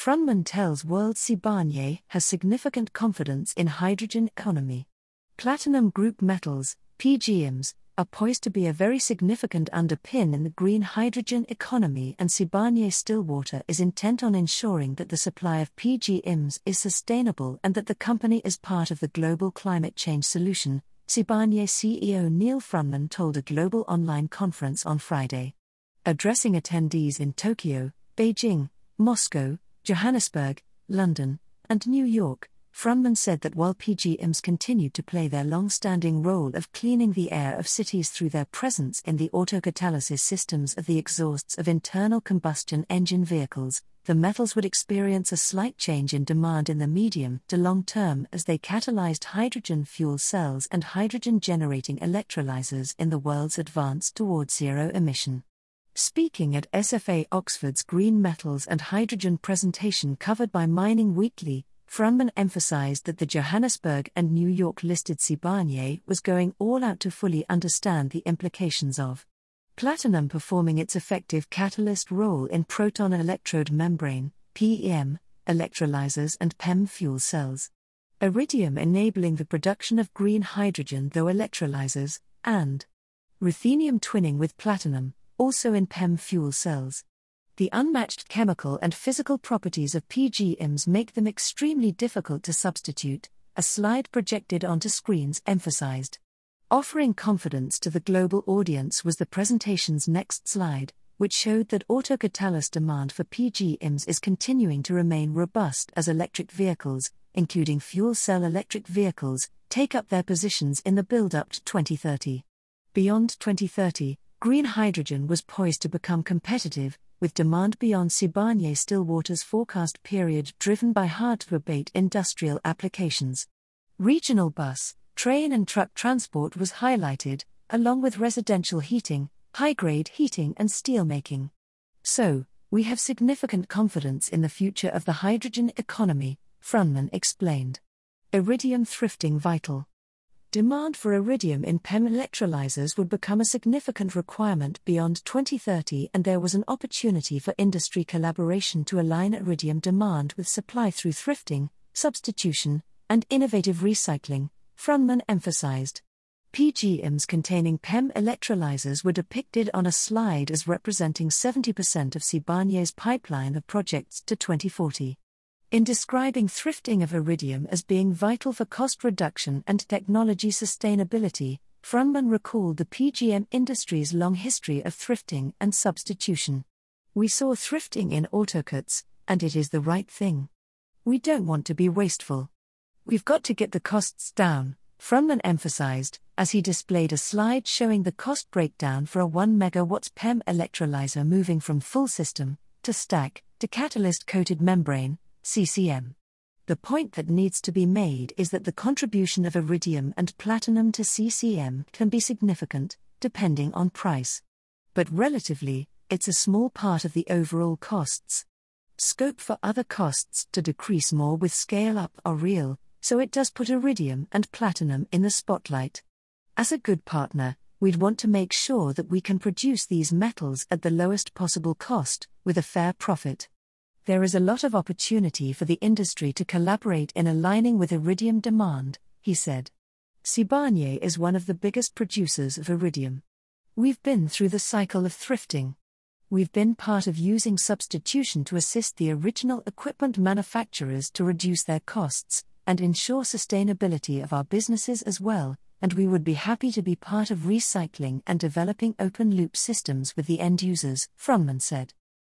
Froneman tells World Sibanye has significant confidence in hydrogen economy. Platinum group metals, PGMs, are poised to be a very significant underpin in the green hydrogen economy, and Sibanye Stillwater is intent on ensuring that the supply of PGMs is sustainable and that the company is part of the global climate change solution, Sibanye CEO Neal Froneman told a global online conference on Friday. Addressing attendees in Tokyo, Beijing, Moscow, Johannesburg, London, and New York, Froneman said that while PGMs continued to play their long standing role of cleaning the air of cities through their presence in the autocatalysis systems of the exhausts of internal combustion engine vehicles, the metals would experience a slight change in demand in the medium to long term as they catalyzed hydrogen fuel cells and hydrogen generating electrolyzers in the world's advance toward zero emission. Speaking at SFA Oxford's Green Metals and Hydrogen presentation covered by Mining Weekly, Froneman emphasized that the Johannesburg and New York listed Sibanye was going all out to fully understand the implications of platinum performing its effective catalyst role in proton electrode membrane PEM electrolyzers and PEM fuel cells, iridium enabling the production of green hydrogen through electrolyzers, and ruthenium twinning with platinum, also in PEM fuel cells. The unmatched chemical and physical properties of PGMs make them extremely difficult to substitute, a slide projected onto screens emphasized. Offering confidence to the global audience was the presentation's next slide, which showed that autocatalyst demand for PGMs is continuing to remain robust as electric vehicles, including fuel cell electric vehicles, take up their positions in the build up to 2030. Beyond 2030, green hydrogen was poised to become competitive, with demand beyond Sibanye Stillwater's forecast period driven by hard to abate industrial applications. Regional bus, train, and truck transport was highlighted, along with residential heating, high grade heating, and steelmaking. So, we have significant confidence in the future of the hydrogen economy, Froneman explained. Iridium thrifting vital. Demand for iridium in PEM electrolyzers would become a significant requirement beyond 2030, and there was an opportunity for industry collaboration to align iridium demand with supply through thrifting, substitution, and innovative recycling, Froneman emphasized. PGMs containing PEM electrolyzers were depicted on a slide as representing 70% of Sibanye's pipeline of projects to 2040. In describing thrifting of iridium as being vital for cost reduction and technology sustainability, Froneman recalled the PGM industry's long history of thrifting and substitution. We saw thrifting in autocats, and it is the right thing. We don't want to be wasteful. We've got to get the costs down, Froneman emphasized, as he displayed a slide showing the cost breakdown for a 1 MW PEM electrolyzer moving from full system to stack to catalyst coated membrane CCM. The point that needs to be made is that the contribution of iridium and platinum to CCM can be significant, depending on price. But relatively, it's a small part of the overall costs. Scope for other costs to decrease more with scale up are real, so it does put iridium and platinum in the spotlight. As a good partner, we'd want to make sure that we can produce these metals at the lowest possible cost, with a fair profit there is a lot of opportunity for the industry to collaborate in aligning with iridium demand, he said. Sibanye is one of the biggest producers of iridium. We've been through the cycle of thrifting. We've been part of using substitution to assist the original equipment manufacturers to reduce their costs and ensure sustainability of our businesses as well, and we would be happy to be part of recycling and developing open loop systems with the end users, Froneman said.